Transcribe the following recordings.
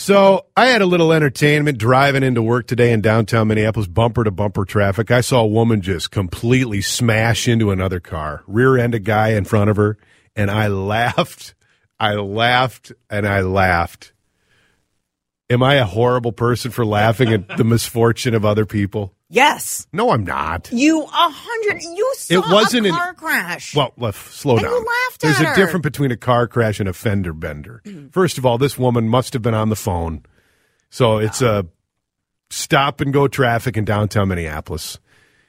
So I had a little entertainment driving into work today in downtown Minneapolis, bumper to bumper traffic. I saw a woman just completely smash into another car, rear end a guy in front of her, and I laughed. I laughed and I laughed. Am I a horrible person for laughing at the misfortune of other people? Yes. No, I'm not. You a hundred. You saw It wasn't a an- car crash. Well, let's slow And down. you laughed There's a her. difference between a car crash and a fender bender. Mm. First of all, this woman must have been on the phone. So it's a stop and go traffic in downtown Minneapolis.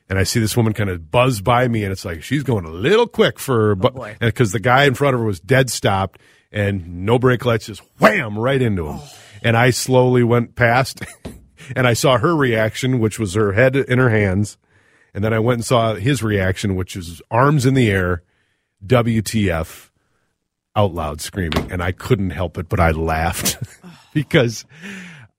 And I see this woman kind of buzz by me, and it's like she's going a little quick for, oh, but boy. because the guy in front of her was dead stopped and no brake lights, just wham right into him. Oh. And I slowly went past, and I saw her reaction, which was her head in her hands, and then I went and saw his reaction, which is arms in the air, WTF, out loud screaming, and I couldn't help it, but I laughed because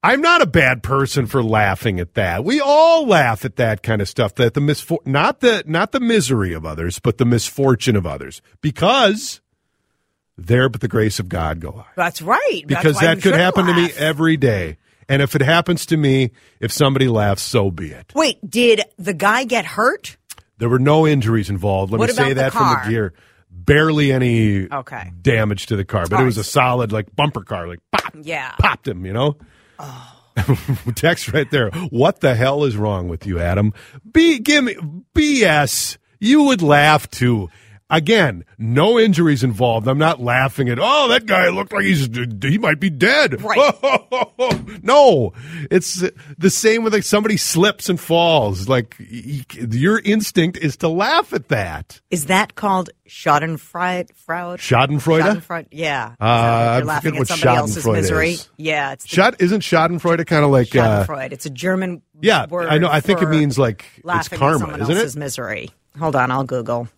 I'm not a bad person for laughing at that. We all laugh at that kind of stuff. That the misfor- not the not the misery of others, but the misfortune of others, because there, but the grace of God go I. That's right. Because why that could happen to me every day, and if it happens to me, if somebody laughs, so be it. Wait, did the guy get hurt? There were no injuries involved. Let What me say that from the gear. Barely any Okay. damage to the car, but it was a solid like bumper car, like pop, Yeah. popped him. You know. Oh. Text right there. What the hell is wrong with you, Adam? B, give me BS. You would laugh too. Again, no injuries involved. I'm not laughing at. Oh, that guy looked like he's he might be dead. Right. no, it's the same with like somebody slips and falls. Like y- your instinct is to laugh at that. Is that called Schadenfreude? Fraud? Schadenfreude? Schadenfreude? Yeah. Uh, that I what you're laughing at somebody else's misery. is. Yeah, it's the Schad isn't Schadenfreude kind of like uh, Schadenfreude. it's a German yeah, word. I know. I think it means like it's laughing at karma, someone isn't else's it? misery. Hold on, I'll Google.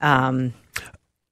Um,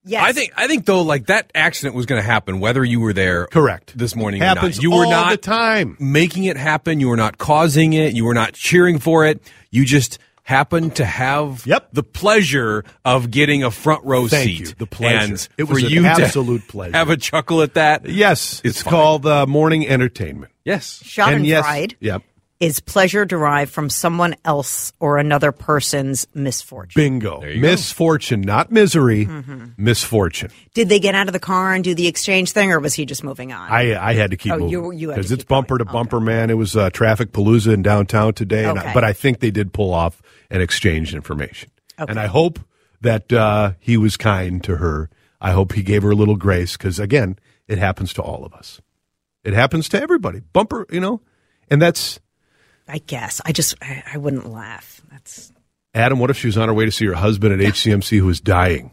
yes, I think I think though, like that accident was going to happen whether you were there. Correct. This morning, Happens or not. You were all not the time. making it happen. You were not causing it. You were not cheering for it. You just happened to have Yep. the pleasure of getting a front row Thank seat. you. The pleasure. And It was for an you to absolute pleasure. Have a chuckle at that. Yes, it's, It's called uh, morning entertainment. Yes. Schadenfreude And yes, yep. Is pleasure derived from someone else or another person's misfortune. Bingo. you go. Misfortune, not misery. Mm-hmm. Misfortune. Did they get out of the car and do the exchange thing, or was he just moving on? I I had to keep Oh, moving you- you because it's keep going. bumper to bumper, man. It was uh, traffic palooza in downtown today, and I- but I think they did pull off and exchange information. Okay. And I hope that uh, he was kind to her. I hope he gave her a little grace because again, it happens to all of us. It happens to everybody. Bumper, you know, and that's I guess. I just I, I wouldn't laugh. That's Adam. What if she was on her way to see her husband at HCMC who is dying?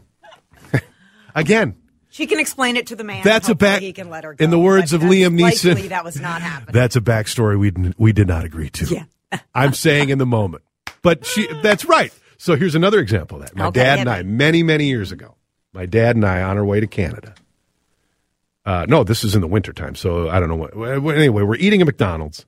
again, she can explain it to the man. That's a back- He can let her go. in the words But of Liam Neeson, that was not happening. That's a backstory we we did not agree to. Yeah. I'm saying in the moment, but she that's right. So here's another example of that. My Okay, dad and I, many many years ago, my dad and I on our way to Canada. Uh, no, this is in the wintertime, so I don't know what. Anyway, we're eating at McDonald's,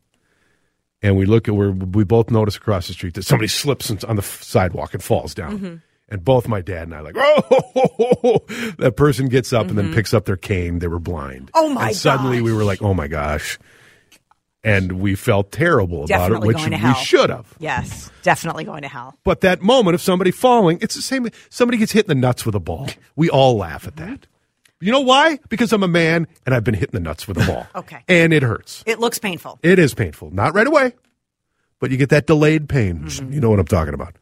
and we look at where we both notice across the street that somebody slips on the sidewalk and falls down. Mm-hmm. And both my dad and I like, oh, that person gets up and then picks up their cane. They were blind. Mm-hmm. Oh, my And suddenly gosh. we were like, oh my gosh. And we felt terrible about it, which we should have. yes, definitely going to hell. But that moment of somebody falling, it's the same. Somebody gets hit in the nuts with a ball. We all laugh at that. You know why? Because I'm a man and I've been hit in the nuts with a ball. Okay. And it hurts. It looks painful. It is painful. Not right away, but you get that delayed pain. Mm-hmm. You know what I'm talking about.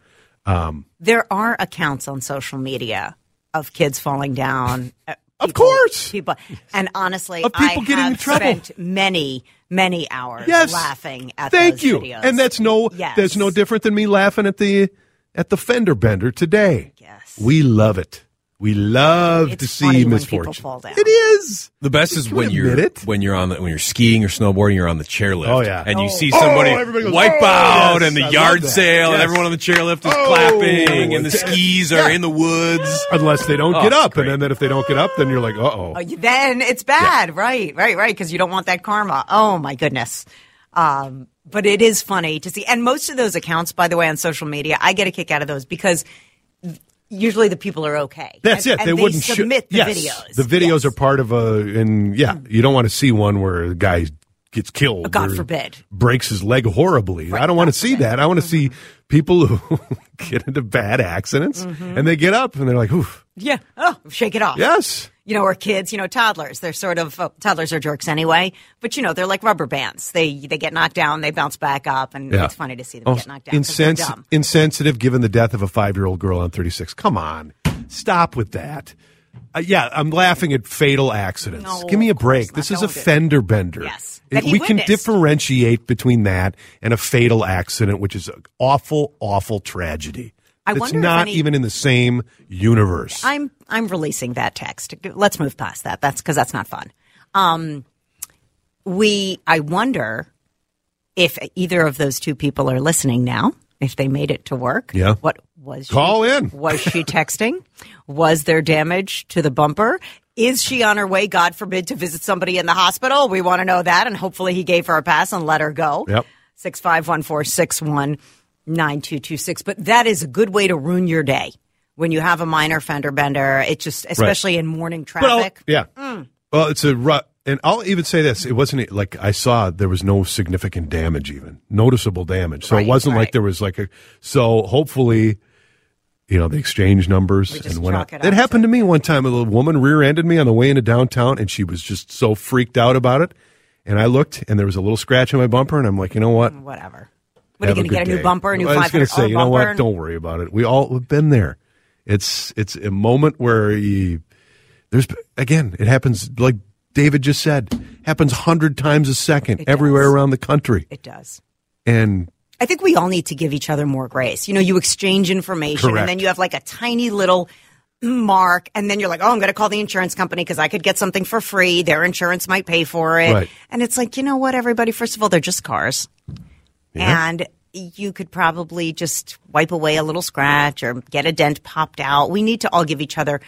There are accounts on social media of kids falling down. uh, Of course. people. And honestly, Of people I getting have in trouble. spent many, many hours Yes. laughing at Thank you. videos. And that's no Yes. that's no different than me laughing at the at the fender bender today. Yes. We love it. We love It's to see funny misfortune. people fall down. It is. The best is Can when you're admit it? when you're on the, when you're skiing or snowboarding, you're on the chairlift. Oh, yeah. and you Oh. see Oh, somebody everybody goes, wipe "Oh, out, yes, and the I yard love that. sale, and everyone on the chairlift is Oh, clapping, and the skis are in the woods. Unless they don't Oh, get up, and then if they don't get up, then you're like, uh oh. Oh, then it's bad. Right, right, right. Because you don't want that karma. Oh my goodness. Um, but it is funny to see. And most of those accounts, by the way, on social media, I get a kick out of those because usually the people are okay. That's And- it. and they wouldn't sho- submit the yes, videos. The videos Yes. are part of a, and yeah, you don't want to see one where a guy gets killed. God or forbid. Breaks his leg horribly. I don't want to see that. I want to see people who get into bad accidents Mm-hmm. and they get up and they're like, oof, Yeah. Oh, shake it off. yes. You know, or kids, you know, toddlers. They're sort of oh, toddlers are jerks anyway, but you know, they're like rubber bands. They they get knocked down, they bounce back up, and Yeah. it's funny to see them Oh, get knocked down. insens- insensitive given the death of a five year old girl on 36. Come on. Stop with that. Uh, yeah, I'm laughing at fatal accidents. No, Give me a break. This is a Don't do it. fender bender. Yes. It- we can differentiate between that and a fatal accident, which is an awful, awful tragedy. I it's wonder not any- even in the same universe. I'm I'm releasing that text. Let's move past that. That's because that's not fun. Um, we I wonder if either of those two people are listening now. If they made it to work, Yeah. What was Call in. Was she texting? was there damage to the bumper? Is she on her way? God forbid to visit somebody in the hospital. We want to know that, and hopefully he gave her a pass and let her go. Yep. Six five one four six one nine two two six. But that is a good way to ruin your day when you have a minor fender bender. It just, especially in morning Well, traffic. yeah. Mm. Well, it's a rut. And I'll even say this: it wasn't like I saw there was no significant damage, even noticeable damage. So Right, it wasn't like there was like a. So hopefully, you know, the exchange numbers and out. it It, happened to- to me one time. A little woman rear-ended me on the way into downtown, and she was just so freaked out about it. And I looked, and there was a little scratch on my bumper, and I'm like, you know what? Whatever. What are you Have going to get a new day. bumper, a new I was going to say, you know what? Don't worry about it. We all have been there. It's it's a moment where you there's again. It happens like David just said. Happens hundred times a second It everywhere does. around the country. It does. And I think we all need to give each other more grace. You know, you exchange information Correct. and then you have like a tiny little mark and then you're like, oh, I'm going to call the insurance company because I could get something for free. Their insurance might pay for it. Right. And it's like, you know what, everybody? First of all, they're just cars. Yeah. And you could probably just wipe away a little scratch or get a dent popped out. We need to all give each other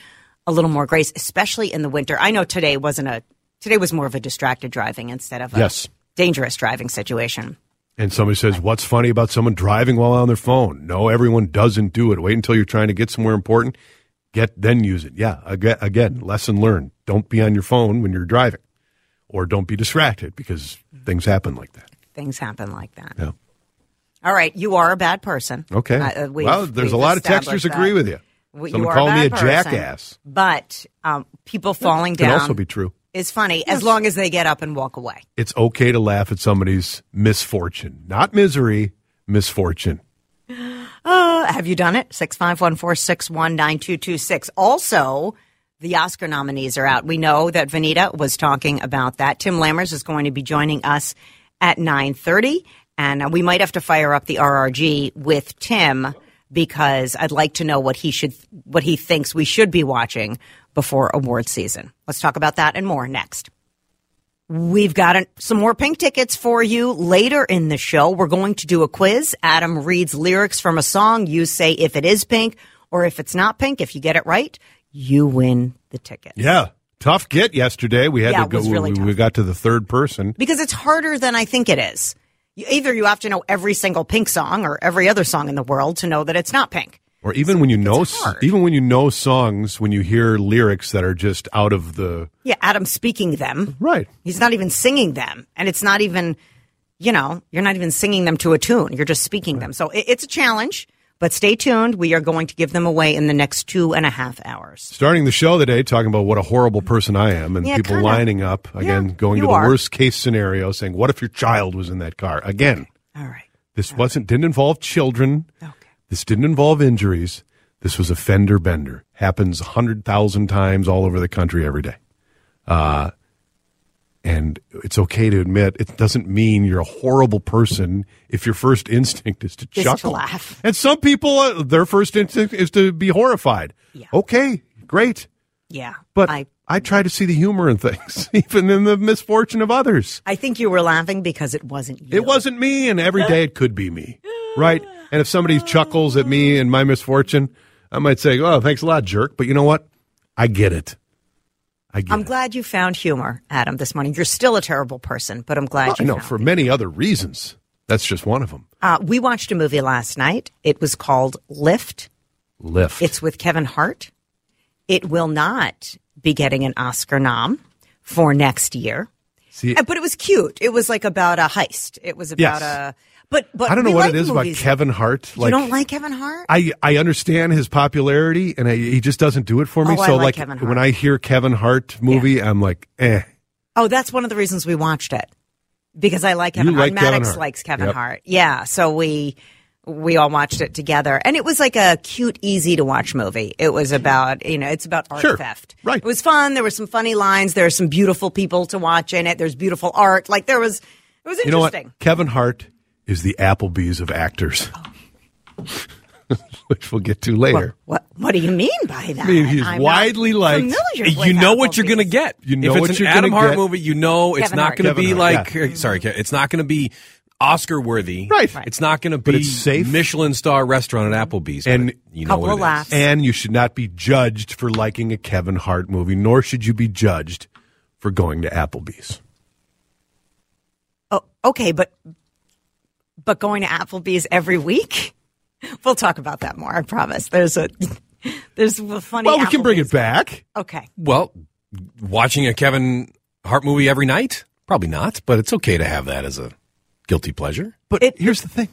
a little more grace, especially in the winter. I know today wasn't a, today was more of a distracted driving instead of a Yes. dangerous driving situation. and somebody says, "What's funny about someone driving while on their phone?" No, everyone doesn't do it. Wait until you're trying to get somewhere important. Get then use it. Yeah, again, again, lesson learned. Don't be on your phone when you're driving, or don't be distracted because things happen like that. Things happen like that. Yeah. All right, you are a bad person. Okay. Uh, well, there's a lot of established texters agree with you. W- Someone you are called me a person, jackass. But um, people falling Can down also be true. is funny as long as they get up and walk away. It's okay to laugh at somebody's misfortune, not misery, misfortune. Uh, have you done it? Six five one four six one nine two two six. Also, the Oscar nominees are out. We know that Vanita was talking about that. Tim Lammers is going to be joining us at nine thirty, and uh, we might have to fire up the RRG with Tim because I'd like to know what he should, what he thinks we should be watching before award season. Let's talk about that and more next. We've got an, some more pink tickets for you later in the show. We're going to do a quiz. Adam reads lyrics from a song. You say if it is pink or if it's not pink. If you get it right, you win the ticket. Yeah. Tough get yesterday. We had Yeah, to go really we, we got to the third person. Because it's harder than I think it is. Either you have to know every single pink song or every other song in the world to know that it's not pink. Or even when you know hard. even when you know songs, when you hear lyrics that are just out of the Yeah, Adam's speaking them. Right. He's not even singing them. And it's not even, you know, you're not even singing them to a tune. You're just speaking them. So it, it's a challenge, but stay tuned. We are going to give them away in the next two and a half hours. Starting the show today, talking about what a horrible person I am, and Yeah, people kinda. lining up again, Yeah, going to the are. worst case scenario, saying, "What if your child was in that car?" Again, All right. this wasn't didn't involve children. Okay. This didn't involve injuries. This was a fender bender. Happens hundred thousand times all over the country every day. Uh, and it's okay to admit it doesn't mean you're a horrible person if your first instinct is to to chuckle. laugh. And some people, uh, their first instinct is to be horrified. Yeah. Okay, great. Yeah. But I, I, try to see the humor in things, even in the misfortune of others. I think you were laughing because it wasn't you. It wasn't me, and every day it could be me, right? And if somebody chuckles at me and my misfortune, I might say, "Oh, thanks a lot, jerk." But you know what? I get it. I it. glad you found humor, Adam, this morning. You're still a terrible person, but I'm glad Well, I you know found for it. many other reasons. That's just one of them. Uh, we watched a movie last night. It was called Lift. Lift. It's with Kevin Hart. It will not be getting an Oscar nom for next year. See, Uh, But it was cute. It was like about a heist. It was about Yes. a. But but I don't know what like it is about Kevin Hart. Like, You don't like Kevin Hart? I, I understand his popularity, and I, he just doesn't do it for me. Oh, so, like like, Kevin Hart. when I hear Kevin Hart movie, I'm like, eh. Oh, that's one of the reasons we watched it because I like Kevin You Hart. like Kevin Maddox Hart. likes Kevin Yep. Hart. Yeah, so we we all watched it together, and it was like a cute, easy to watch movie. It was about you know, it's about art Sure. theft. Right. It was fun. There were some funny lines. There were some beautiful people to watch in it. There's beautiful art. Like there was, it was You know what? interesting. Kevin Hart is the Applebee's of actors, which we'll get to later. What What do you mean by that? I mean, he's I'm widely liked. You with know what you're going to get. You know if what it's you're an Adam Hart get. movie, you know it's Kevin not going to be Hart, like. uh, Sorry, it's not going to be Oscar worthy. Right. Right. It's not going to But be it's safe. Michelin star restaurant at Applebee's. And you know what of it is. laughs. And you should not be judged for liking a Kevin Hart movie, nor should you be judged for going to Applebee's. Oh, okay, but but going to Applebee's every week. We'll talk about that more. I promise. There's a there's a funny. Well, we can bring it Applebee's- back. Okay. Well, watching a Kevin Hart movie every night? Probably not, but it's okay to have that as a guilty pleasure. But It- here's the thing.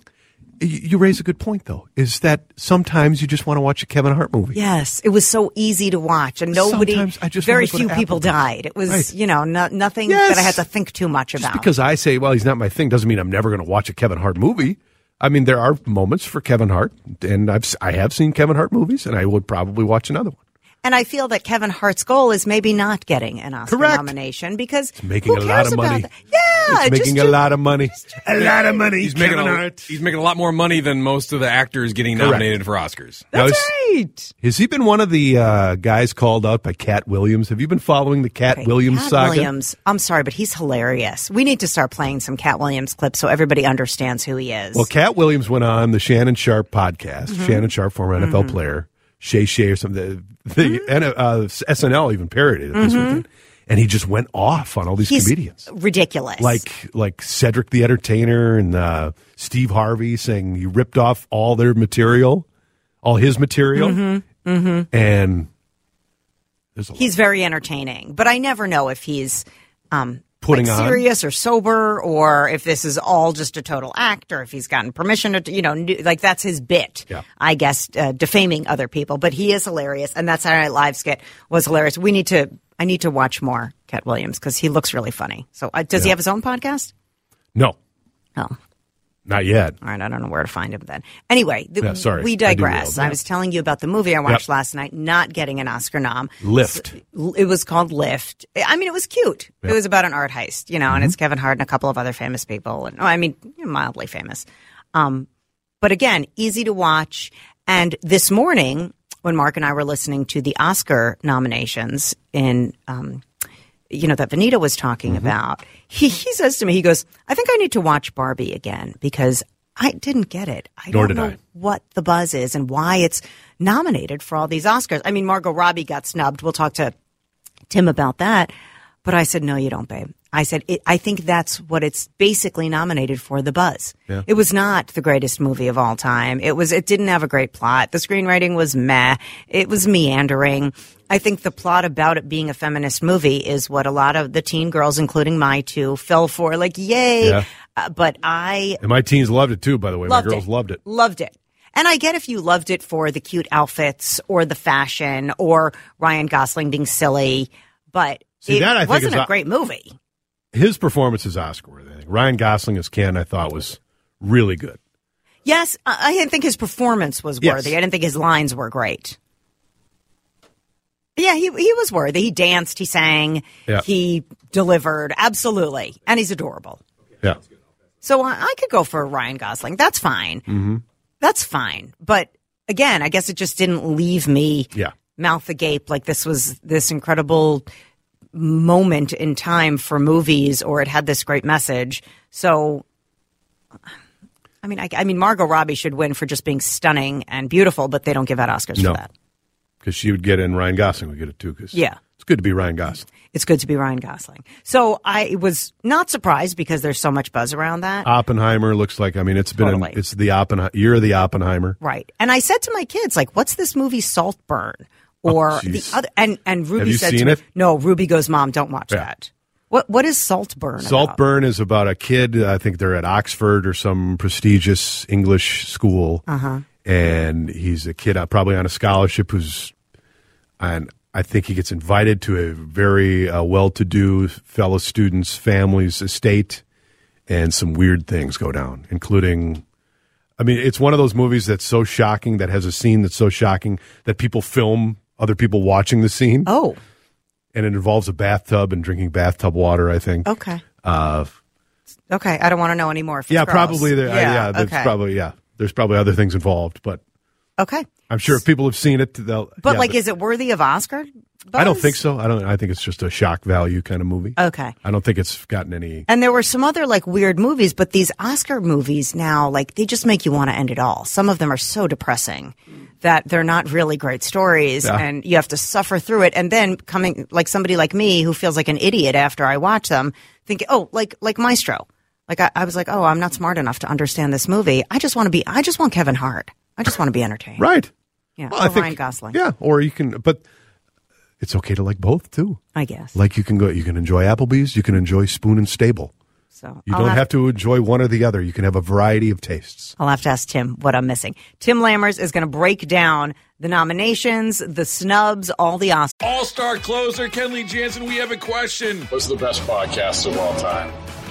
You raise a good point, though, is that sometimes you just want to watch a Kevin Hart movie. Yes, it was so easy to watch, and nobody. Sometimes I just very few people died. It was Right. you know no, nothing Yes. that I had to think too much Just about. because I say, well, he's not my thing, doesn't mean I'm never going to watch a Kevin Hart movie. I mean, there are moments for Kevin Hart, and I've I have seen Kevin Hart movies, and I would probably watch another one. And I feel that Kevin Hart's goal is maybe not getting an Oscar Correct. nomination because Making who a lot cares of about money. that? Yeah, It's making just- a lot of money. A lot of money. He's making, a, Hart. he's making a lot more money than most of the actors getting Correct. nominated for Oscars. That's is- right. Has he been one of the uh, guys called out by Katt Williams? Have you been following the Katt Okay, Williams Katt saga? Williams. I'm sorry, but he's hilarious. We need to start playing some Katt Williams clips so everybody understands who he is. Well, Katt Williams went on the Shannon Sharpe podcast. Mm-hmm. Shannon Sharpe, former NFL player, Shay Shay or something. The, the Mm-hmm. uh, SNL even parodied it this weekend, and he just went off on all these he's comedians, ridiculous. like like Cedric the Entertainer and uh, Steve Harvey, saying you ripped off all their material, all his material, Mm-hmm. and there's a lot. he's very entertaining, but I never know if he's um, Putting like on? serious or sober, or if this is all just a total act, or if he's gotten permission to, you know, like that's his bit. Yeah. I guess uh, defaming other people, but he is hilarious, and that Saturday Night Live skit was hilarious. We need to, I need to watch more Katt Williams because he looks really funny. So, uh, does he have his own podcast? no, Oh, not yet. All right, I don't know where to find him then. Anyway, the, Yeah, sorry. we digress. will. I, was telling you about the movie I watched Yep. last night, not getting an Oscar nom. Lift. S- It was called Lift. I mean, it was cute. It was about an art heist, you know, and Mm-hmm. it's Kevin Hart and a couple of other famous people, and oh, I mean, mildly famous. Um, but again, easy to watch. And this morning, when Mark and I were listening to the Oscar nominations in, um, you know, that Vanita was talking Mm-hmm. about, he, he says to me, he goes, I think I need to watch Barbie again because I didn't get it. I Nor don't know I. what the buzz is and why it's nominated for all these Oscars. I mean, Margot Robbie got snubbed. We'll talk to Tim about that. But I said, no, you don't, babe. I said, it, I think that's what it's basically nominated for, the buzz. Yeah. It was not the greatest movie of all time. It was, it didn't have a great plot. The screenwriting was meh. It was meandering. I think the plot about it being a feminist movie is what a lot of the teen girls, including my two, fell for. Like, yay. Yeah. Uh, but I And my teens loved it too. By the way, my girls it. loved it. Loved it. And I get if you loved it for the cute outfits or the fashion or Ryan Gosling being silly, but See, it that I wasn't a- great movie. His performance is Oscar worthy. I think Ryan Gosling as Ken, I thought was really good. Yes, I didn't think his performance was Yes. worthy. I didn't think his lines were great. Yeah, he he was worthy. He danced, he sang, Yeah. he delivered, absolutely, and he's adorable. Yeah. So I, I could go for Ryan Gosling. That's fine. Mm-hmm. That's fine. But again, I guess it just didn't leave me Yeah. mouth agape like this was this incredible moment in time for movies or it had this great message. So, I mean, I, I mean, Margot Robbie should win for just being stunning and beautiful, but they don't give out Oscars No. for that. because she would get in, Ryan Gosling would get it too. Cause Yeah. it's good to be Ryan Gosling. It's good to be Ryan Gosling. So I was not surprised because there's so much buzz around that. Oppenheimer looks like I mean it's been Totally. an, it's the Oppenheimer you're the Oppenheimer. Right. And I said to my kids, like, what's this movie Saltburn? Or Oh, the other and, and Ruby said to me, it? No, Ruby goes, Mom, don't watch Yeah. that. What what is Saltburn? about? Saltburn is about a kid. I think they're at Oxford or some prestigious English school, uh-huh. and he's a kid uh, probably on a scholarship who's, and I think he gets invited to a very uh, well-to-do fellow student's family's estate, and some weird things go down, including. I mean, it's one of those movies that's so shocking that has a scene that's so shocking that people film other people watching the scene, Oh, and it involves a bathtub and drinking bathtub water. I think. okay. Uh, Okay. I don't want to know anymore. yeah, gross. probably. There, yeah, yeah there's okay. probably yeah. There's probably other things involved, but Okay. I'm sure if people have seen it, they'll. But yeah, like, is it worthy of Oscar? I don't think so. I don't. I think it's just a shock value kind of movie. Okay. I don't think it's gotten any. And there were some other like weird movies, but these Oscar movies now, like they just make you want to end it all. Some of them are so depressing that they're not really great stories Yeah. and you have to suffer through it. And then coming like somebody like me who feels like an idiot after I watch them, thinking, oh, like, like Maestro. Like I, I was like, oh, I'm not smart enough to understand this movie. I just want to be, I just want Kevin Hart. I just want to be entertained. Right. Yeah. Well, or I think, Ryan Gosling. Yeah, or you can, but it's okay to like both too. I guess. Like you can go, you can enjoy Applebee's, you can enjoy Spoon and Stable. So You I'll don't have to enjoy one or the other. You can have a variety of tastes. I'll have to ask Tim what I'm missing. Tim Lammers is going to break down the nominations, the snubs, all the Oscars. All star closer Kenley Jansen, we have a question. What's the best podcast of all time?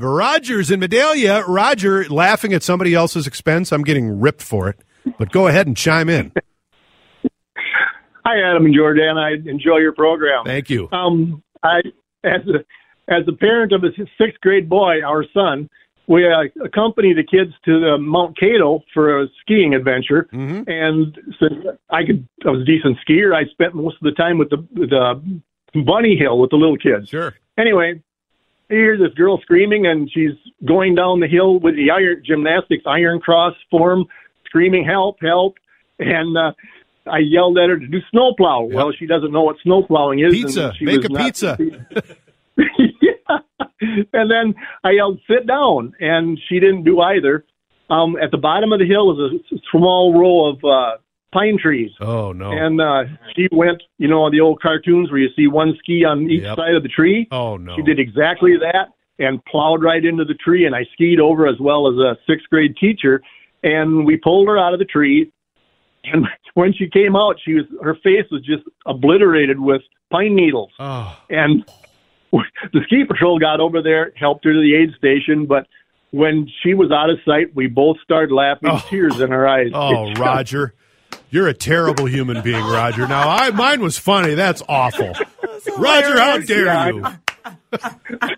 Roger's in Medallia. Roger laughing at somebody else's expense. I'm getting ripped for it, but go ahead and chime in. Hi, Adam and Jordan. I enjoy your program. Thank you. Um, I, as a as a parent of a sixth grade boy, our son, we uh, accompany the kids to the Mount Kato for a skiing adventure. Mm-hmm. And since I could, I was a decent skier. I spent most of the time with the the bunny hill with the little kids. Sure. Anyway, I hear this girl screaming, and she's going down the hill with the iron gymnastics iron cross form, screaming "Help! Help!" And uh, I yelled at her to do snowplow. Well, she doesn't know what snowplowing is. Pizza. And she Make a not- pizza. yeah. And then I yelled, "Sit down!" And she didn't do either. Um, at the bottom of the hill is a small row of uh, pine trees. Oh no. And uh, she went, you know, on the old cartoons where you see one ski on each Yep. side of the tree. oh no. She did exactly that and plowed right into the tree, and I skied over as well as a sixth grade teacher, and we pulled her out of the tree. And when she came out, she was her face was just obliterated with pine needles. Oh. And the ski patrol got over there, helped her to the aid station, but when she was out of sight, we both started laughing, Oh. tears in our eyes. Oh, Roger. You're a terrible human being, Roger. Now, I mine was funny. That's awful. Roger, how dare Yeah, you? to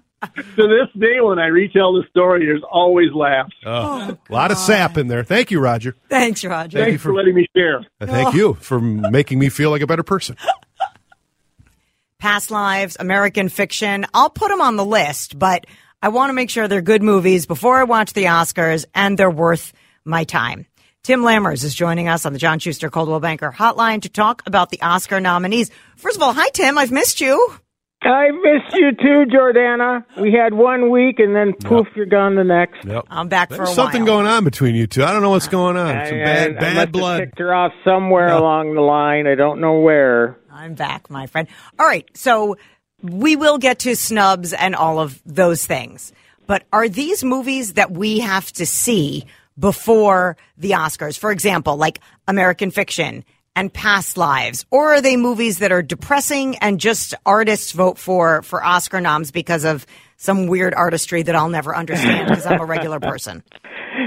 this day, when I retell the story, there's always laughs. Oh, a lot of sap in there. Thank you, Roger. Thanks, Roger. Thank you Thanks for for- letting me share. And thank you for making me feel like a better person. Past Lives, American Fiction. I'll put them on the list, but I want to make sure they're good movies before I watch the Oscars and they're worth my time. Tim Lammers is joining us on the John Schuster Coldwell Banker Hotline to talk about the Oscar nominees. First of all, hi Tim, I've missed you. I missed you too, Jordana. We had one week and then poof, you're gone the next. Yep. I'm back for There's a something while. going on between you two. I don't know what's going on. Some I- bad, I must bad have blood. picked her off somewhere Yeah. along the line. I don't know where. I'm back, my friend. All right, so we will get to snubs and all of those things. But are these movies that we have to see before the Oscars? For example, like American Fiction and past lives, or are they movies that are depressing and just artists vote for for Oscar noms because of some weird artistry that I'll never understand because I'm a regular person?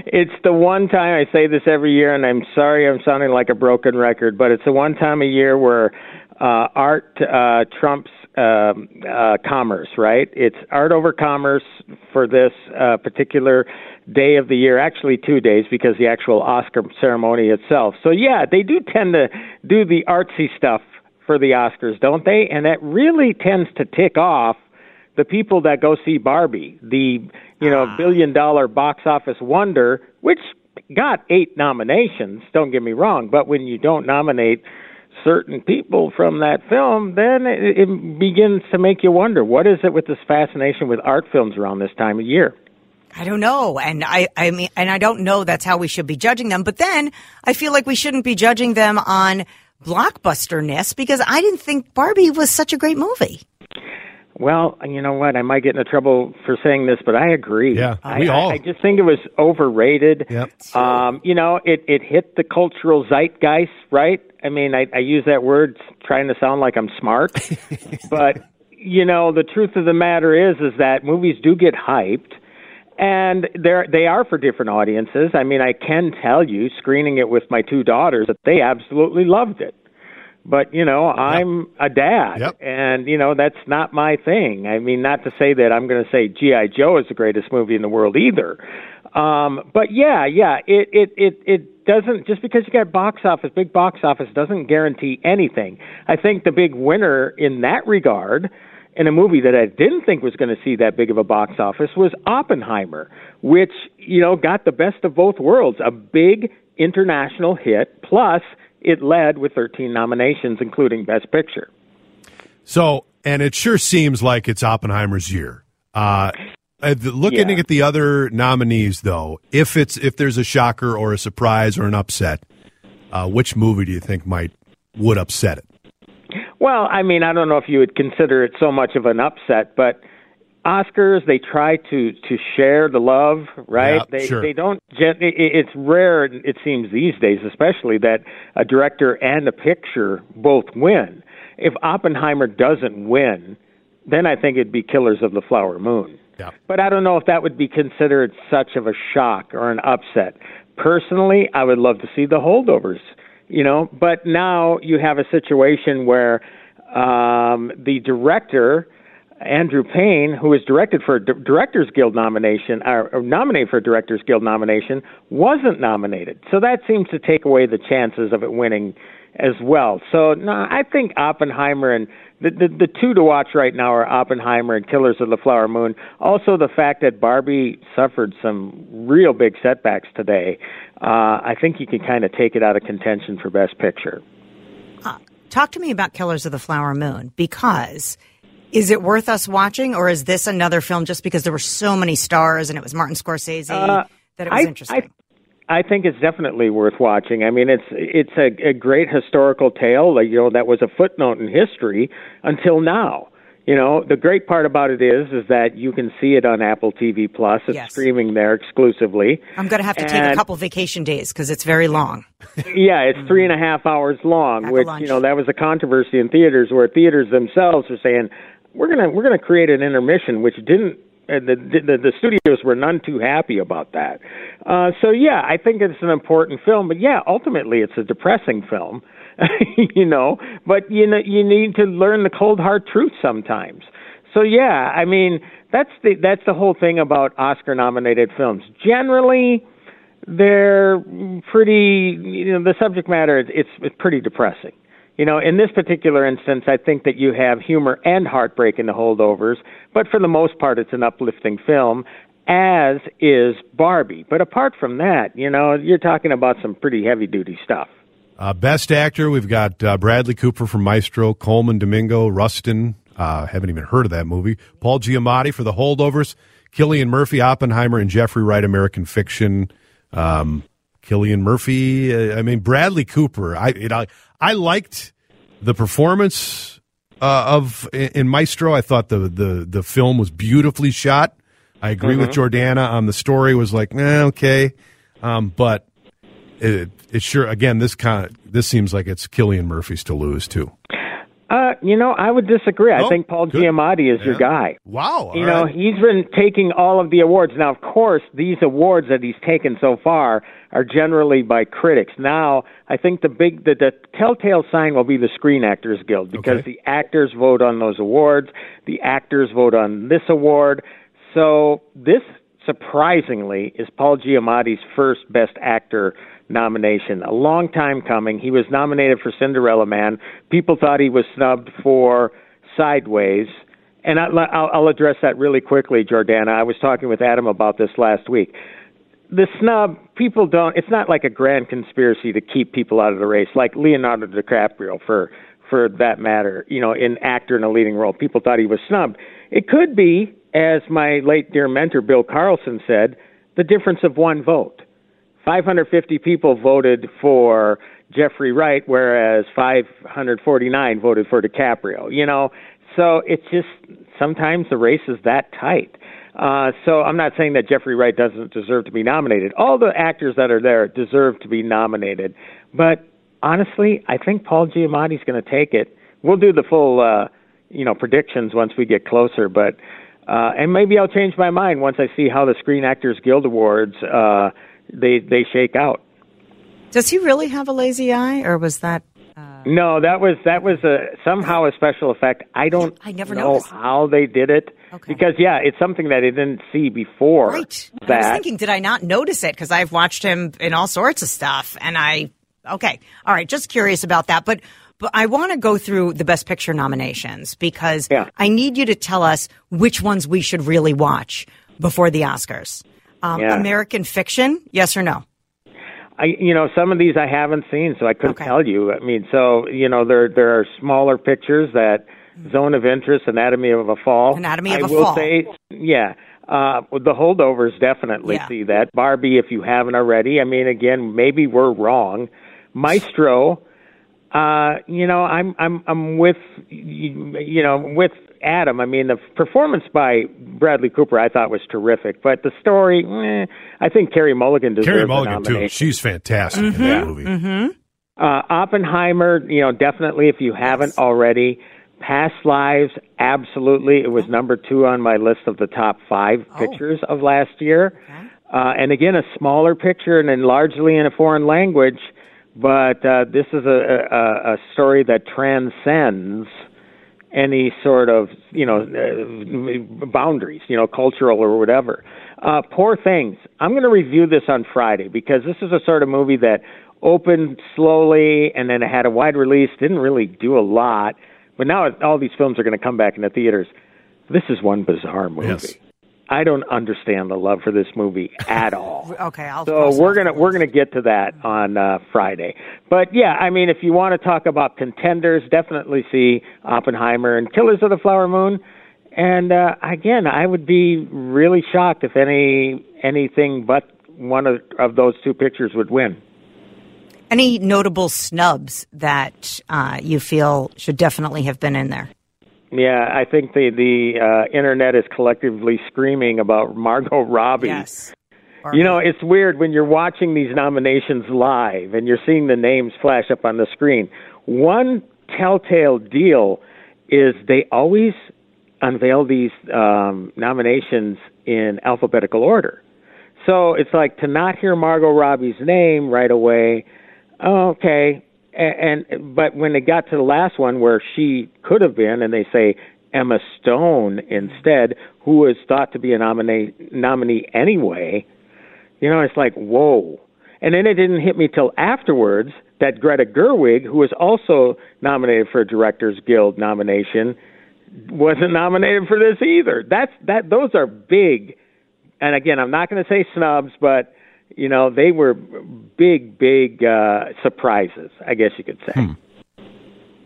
It's the one time I say this every year, and I'm sorry I'm sounding like a broken record, but it's the one time a year where uh, art uh, trumps um, uh, commerce, right? It's art over commerce for this uh, particular day of the year, actually two days because the actual Oscar ceremony itself. So yeah, they do tend to do the artsy stuff for the Oscars, don't they? And that really tends to tick off the people that go see Barbie, the you know billion dollar box office wonder, which got eight nominations. Don't get me wrong, but when you don't nominate certain people from that film, then it, it begins to make you wonder what is it with this fascination with art films around this time of year. I don't know. And I, I mean, and I don't know that's how we should be judging them. But then I feel like we shouldn't be judging them on blockbusterness because I didn't think Barbie was such a great movie. Well, you know what? I might get into trouble for saying this, but I agree. Yeah, I, we all. I, I just think it was overrated. Yep. Um, you know, it it hit the cultural zeitgeist, right? I mean, I, I use that word trying to sound like I'm smart, but you know, the truth of the matter is, is that movies do get hyped, and they're they are for different audiences. I mean, I can tell you, screening it with my two daughters, that they absolutely loved it but you know i'm a dad Yep. and you know that's not my thing. I mean not to say that i'm going to say gi joe is the greatest movie in the world either. Um but yeah yeah it it it it doesn't just because you got box office big box office doesn't guarantee anything. I think the big winner in that regard in a movie that I didn't think was going to see that big of a box office was Oppenheimer, which, you know, got the best of both worlds, a big international hit plus it led with 13 nominations, including Best Picture. So, and it sure seems like it's Oppenheimer's year. Uh, uh, looking Yeah. at the other nominees, though, if it's if there's a shocker or a surprise or an upset, uh, which movie do you think might would upset it? Well, I mean, I don't know if you would consider it so much of an upset, but Oscars they try to to share the love, right? Yeah, they sure. they don't. It's rare, it seems these days, especially that a director and a picture both win. If Oppenheimer doesn't win, then I think it'd be Killers of the Flower Moon. Yeah. But I don't know if that would be considered such of a shock or an upset. Personally, I would love to see the holdovers, you know, but now you have a situation where um, the director, Andrew Payne, who was directed for a Directors Guild nomination, or, or nominated for a Directors Guild nomination, wasn't nominated. So that seems to take away the chances of it winning as well. So no, I think Oppenheimer and the, the the two to watch right now are Oppenheimer and Killers of the Flower Moon. Also, the fact that Barbie suffered some real big setbacks today. Uh, I think you can kind of take it out of contention for Best Picture. Talk to me about Killers of the Flower Moon because is it worth us watching or is this another film just because there were so many stars and it was Martin Scorsese Uh, that it was I- interesting? I think it's definitely worth watching. I mean, it's it's a, a great historical tale. Like, you know, that was a footnote in history until now. You know, the great part about it is is that you can see it on Apple TV Plus. It's Yes. streaming there exclusively. I'm going to have to take a couple vacation days because it's very long. yeah, it's three and a half hours long, which lunch. you know that was a controversy in theaters where theaters themselves were saying we're gonna we're gonna create an intermission, which didn't. Uh, the, the the studios were none too happy about that. Uh, so yeah, I think it's an important film, but yeah, ultimately it's a depressing film, you know. But you know you need to learn the cold hard truth sometimes. So yeah, I mean that's the that's the whole thing about Oscar nominated films. Generally, they're pretty you know the subject matter it's it's pretty depressing you know in this particular instance i think that you have humor and heartbreak in the holdovers but for the most part it's an uplifting film as is barbie but apart from that you know you're talking about some pretty heavy duty stuff Uh, best actor, we've got uh, Bradley Cooper for Maestro, Colman Domingo, Rustin. Uh, haven't even heard of that movie. Paul Giamatti for The Holdovers, Cillian Murphy, Oppenheimer, and Jeffrey Wright, American Fiction. Um, Cillian Murphy. Uh, I mean Bradley Cooper. I it, I, I liked the performance uh, of in, Maestro. I thought the the the film was beautifully shot. I agree with Jordana on the story. Was like, eh, okay, um, but it, it sure again this kind of, this seems like it's Cillian Murphy's to lose too. Uh, you know, I would disagree. I Oh, think Paul good. Giamatti is your guy. Wow, You know, right. he's been taking all of the awards. Now, of course, these awards that he's taken so far are generally by critics. Now, I think the big, the, the telltale sign will be the Screen Actors Guild because Okay. the actors vote on those awards, the actors vote on this award. So this, surprisingly, is Paul Giamatti's first Best Actor nomination. A long time coming. He was nominated for Cinderella Man. People thought he was snubbed for Sideways. And I'll, I'll address that really quickly, Jordana. I was talking with Adam about this last week. The snub, people don't. It's not like a grand conspiracy to keep people out of the race, like Leonardo DiCaprio, for for that matter. You know, in actor in a leading role, people thought he was snubbed. It could be, as my late dear mentor Bill Carlson said, the difference of one vote. 550 people voted for Jeffrey Wright, whereas 549 voted for DiCaprio. You know, so it's just sometimes the race is that tight. Uh, so I'm not saying that Jeffrey Wright doesn't deserve to be nominated. All the actors that are there deserve to be nominated. But honestly, I think Paul Giamatti's going to take it. We'll do the full, uh, you know, predictions once we get closer. But uh, and maybe I'll change my mind once I see how the Screen Actors Guild Awards uh, they they shake out. Does he really have a lazy eye, or was that? Uh, no, that was that was a somehow a special effect. I don't I never know noticed. how they did it Okay. because yeah, it's something that I didn't see before. Right. I was thinking, did I not notice it? Because I've watched him in all sorts of stuff, and I okay, all right, just curious about that. But but I want to go through the Best Picture nominations because Yeah. I need you to tell us which ones we should really watch before the Oscars. Um, Yeah. American Fiction, yes or no? I you know some of these I haven't seen, so I couldn't Okay. tell you. I mean, so you know there there are smaller pictures that Zone of Interest, Anatomy of a Fall. Anatomy of I a will Fall. say, yeah. Uh, the holdovers definitely Yeah. see that. Barbie, if you haven't already. I mean, again, maybe we're wrong. Maestro, uh, you know, I'm I'm I'm with you you know with Adam. I mean, the performance by Bradley Cooper I thought was terrific, but the story, eh, I think Carey Mulligan deserves Carey a Mulligan too. She's fantastic Mm-hmm. in that movie. Uh, Oppenheimer, you know, definitely if you haven't already. Past Lives, absolutely. It was number two on my list of the top five pictures of last year. Uh, and again, a smaller picture and then largely in a foreign language, but uh, this is a, a, a story that transcends any sort of you know uh, boundaries, you know, cultural or whatever. Uh, Poor Things. I'm going to review this on Friday because this is a sort of movie that opened slowly and then it had a wide release. Didn't really do a lot, but now all these films are going to come back in the theaters. This is one bizarre movie. Yes. I don't understand the love for this movie at all. Okay, I'll. So we're gonna we're gonna get to that on uh, Friday. But yeah, I mean, if you want to talk about contenders, definitely see Oppenheimer and Killers of the Flower Moon. And uh, again, I would be really shocked if any anything but one of, of those two pictures would win. Any notable snubs that uh, you feel should definitely have been in there? Yeah, I think the the uh, internet is collectively screaming about Margot Robbie. Yes. You know, it's weird when you're watching these nominations live and you're seeing the names flash up on the screen. One telltale deal is they always unveil these um, nominations in alphabetical order. So it's like to not hear Margot Robbie's name right away. Oh, okay, and, but when it got to the last one where she could have been, and they say Emma Stone instead, who was thought to be a nominee nominee anyway. You know, it's like, whoa. And then it didn't hit me till afterwards that Greta Gerwig, who was also nominated for a Directors Guild nomination, wasn't nominated for this either. That's that those are big and again, I'm not going to say snubs, but you know, they were big, big uh, surprises, I guess you could say.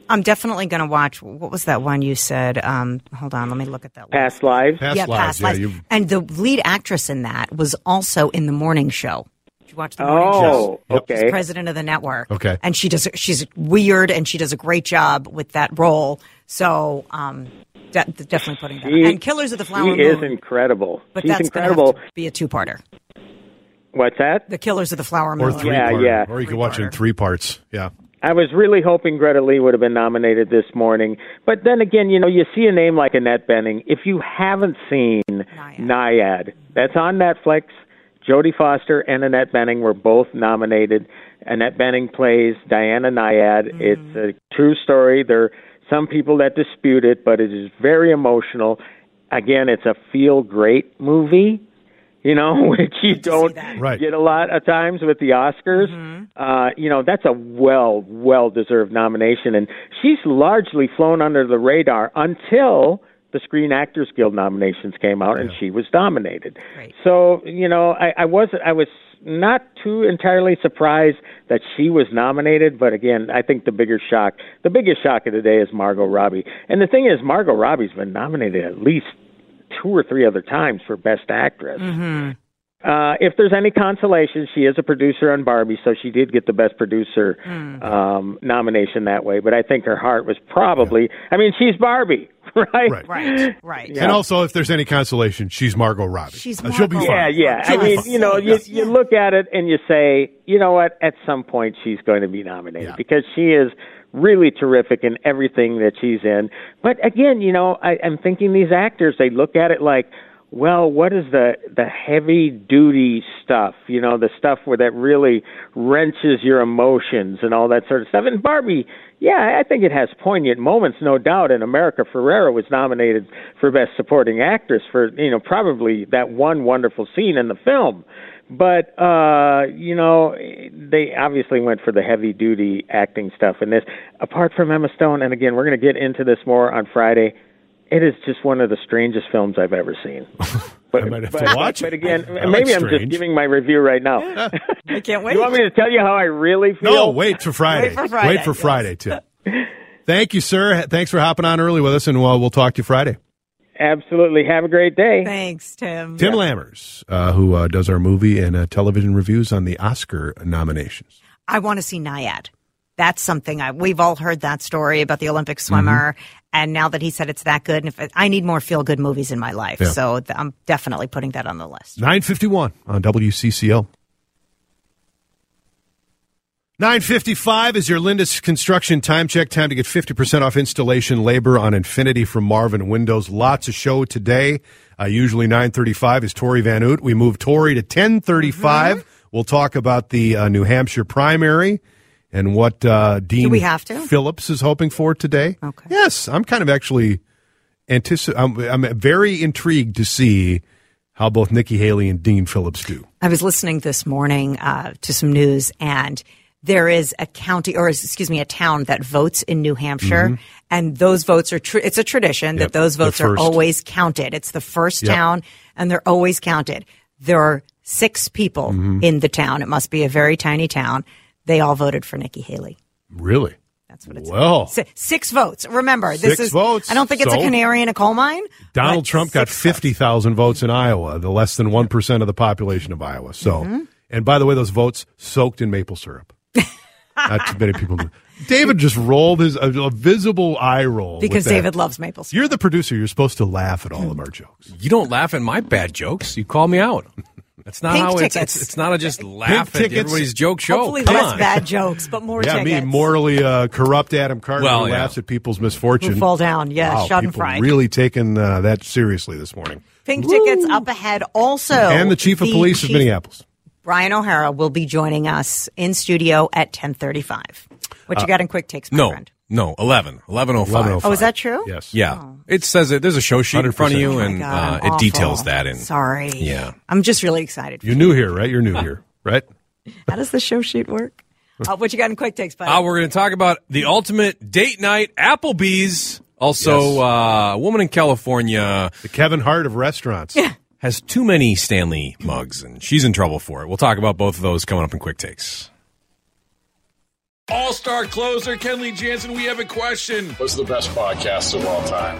I'm definitely going to watch. What was that one you said? Um, hold on, let me look at that. list. Past lives. Past yeah, lives. past yeah, lives. you've- And the lead actress in that was also in the morning show. Did you watch the morning show? Oh, She's okay. president of the network. Okay. And she does. She's weird, and she does a great job with that role. So, um, de- definitely putting that. She- and Killers of the Flower She is incredible. but She's that's incredible. going to be a two-parter. What's that? The Killers of the Flower Or Moon. three Yeah, part. yeah. Or you could watch it in three parts. Yeah. I was really hoping Greta Lee would have been nominated this morning. But then again, you know, you see a name like Annette Bening. If you haven't seen Nyad, that's on Netflix. Jodie Foster and Annette Bening were both nominated. Annette Bening plays Diana Nyad. Mm-hmm. It's a true story. There are some people that dispute it, but it is very emotional. Again, it's a feel great movie, you know, which you don't Right. get a lot of times with the Oscars. Uh, you know, that's a well, well deserved nomination. And she's largely flown under the radar until the Screen Actors Guild nominations came out and she was nominated. So, you know, I, I wasn't I was not too entirely surprised that she was nominated, but again, I think the bigger shock the biggest shock of the day is Margot Robbie. And the thing is Margot Robbie's been nominated at least two or three other times for Best Actress. Uh, if there's any consolation, she is a producer on Barbie, so she did get the Best Producer um, nomination that way. But I think her heart was probably, I mean, she's Barbie, right? Right. Right, right. And also, if there's any consolation, she's Margot Robbie. She's Uh, She'll be fine. Yeah, yeah. I She'll be mean, fine. you know, you you look at it and you say, you know what? At some point, she's going to be nominated Yeah. because she is really terrific in everything that she's in. But again, you know, I, I'm thinking these actors they look at it like, well, what is the the heavy duty stuff? You know, the stuff where that really wrenches your emotions and all that sort of stuff. And Barbie, yeah, I think it has poignant moments, no doubt. And America Ferrera was nominated for Best Supporting Actress for you know probably that one wonderful scene in the film. But uh, you know, they obviously went for the heavy duty acting stuff in this. Apart from Emma Stone, and again, we're going to get into this more on Friday. It is just one of the strangest films I've ever seen. But, I might have but, to watch but again, I like maybe I'm just giving my review right now. I can't wait. you want me to tell you how I really feel? No, wait for Friday. Wait for Friday, Wait for. Friday, too. Thank you, sir. Thanks for hopping on early with us, and we'll, we'll talk to you Friday. Absolutely. Have a great day. Thanks, Tim. Tim Lammers, uh, who uh, does our movie and uh, television reviews on the Oscar nominations. I want to see Nyad. That's something I we've all heard that story about the Olympic swimmer, and now that he said it's that good, and if it, I need more feel good movies in my life, Yeah. so th- I'm definitely putting that on the list. 951 on WCCO. 955 is your Lindus Construction time check. Time to get 50% off installation labor on Infinity from Marvin Windows. Lots of show today. Uh, usually 935 is Torey Van Oot. We move Torey to 1035. We'll talk about the uh, New Hampshire primary and what uh, Dean we have to? Phillips is hoping for today. Okay. Yes, I'm kind of actually antici- I'm, I'm very intrigued to see how both Nikki Haley and Dean Phillips do. I was listening this morning uh, to some news, and there is a county, or excuse me, a town that votes in New Hampshire, and those votes are. Tr- it's a tradition Mm-hmm. Yep, that those votes are always counted. It's the first Yep. town, and they're always counted. There are six people Mm-hmm. in the town. It must be a very tiny town. They all voted for Nikki Haley. Really? That's what it's. Well, Si- Six votes. Remember, this Six is. votes. I don't think it's So? a canary in a coal mine. Donald Trump got 50,000 votes in Iowa, the less than 1% of the population of Iowa. So, Mm-hmm. and by the way, those votes soaked in maple syrup. Not too many people do. David just rolled his a, a visible eye roll because. David loves maple syrup. You're the producer. You're supposed to laugh at all of our jokes. You don't laugh at my bad jokes. You call me out. That's not Pink how it's, tickets. it's. It's not a just laugh at tickets. everybody's joke show. Hopefully Come less on. bad jokes, but more Yeah, tickets. me, morally uh, corrupt Adam Carter Well, who yeah. laughs at people's misfortune. Who fall down, yeah, wow, Schadenfreude. people really taking uh, that seriously this morning. Pink tickets up ahead. Also, and the chief of police of Minneapolis. Brian O'Hara, will be joining us in studio at ten thirty-five. What you got in quick takes, my No, friend? no, 11. 11.05. 11:05. Oh, is that true? Yes. Yeah. It says it. There's a show sheet in front of you, Oh and God, uh, it details that. In Sorry. Yeah. I'm just really excited. You're new here, right? You're new here, right? How does the show sheet work? Uh, what you got in quick takes, buddy? Uh, we're going to talk about the ultimate date night, Applebee's. Also, Yes. uh, a woman in California The Kevin Hart of restaurants. Has too many Stanley mugs, and she's in trouble for it. We'll talk about both of those coming up in quick takes. All star closer Kenley Jansen, we have a question. What's the best podcast of all time?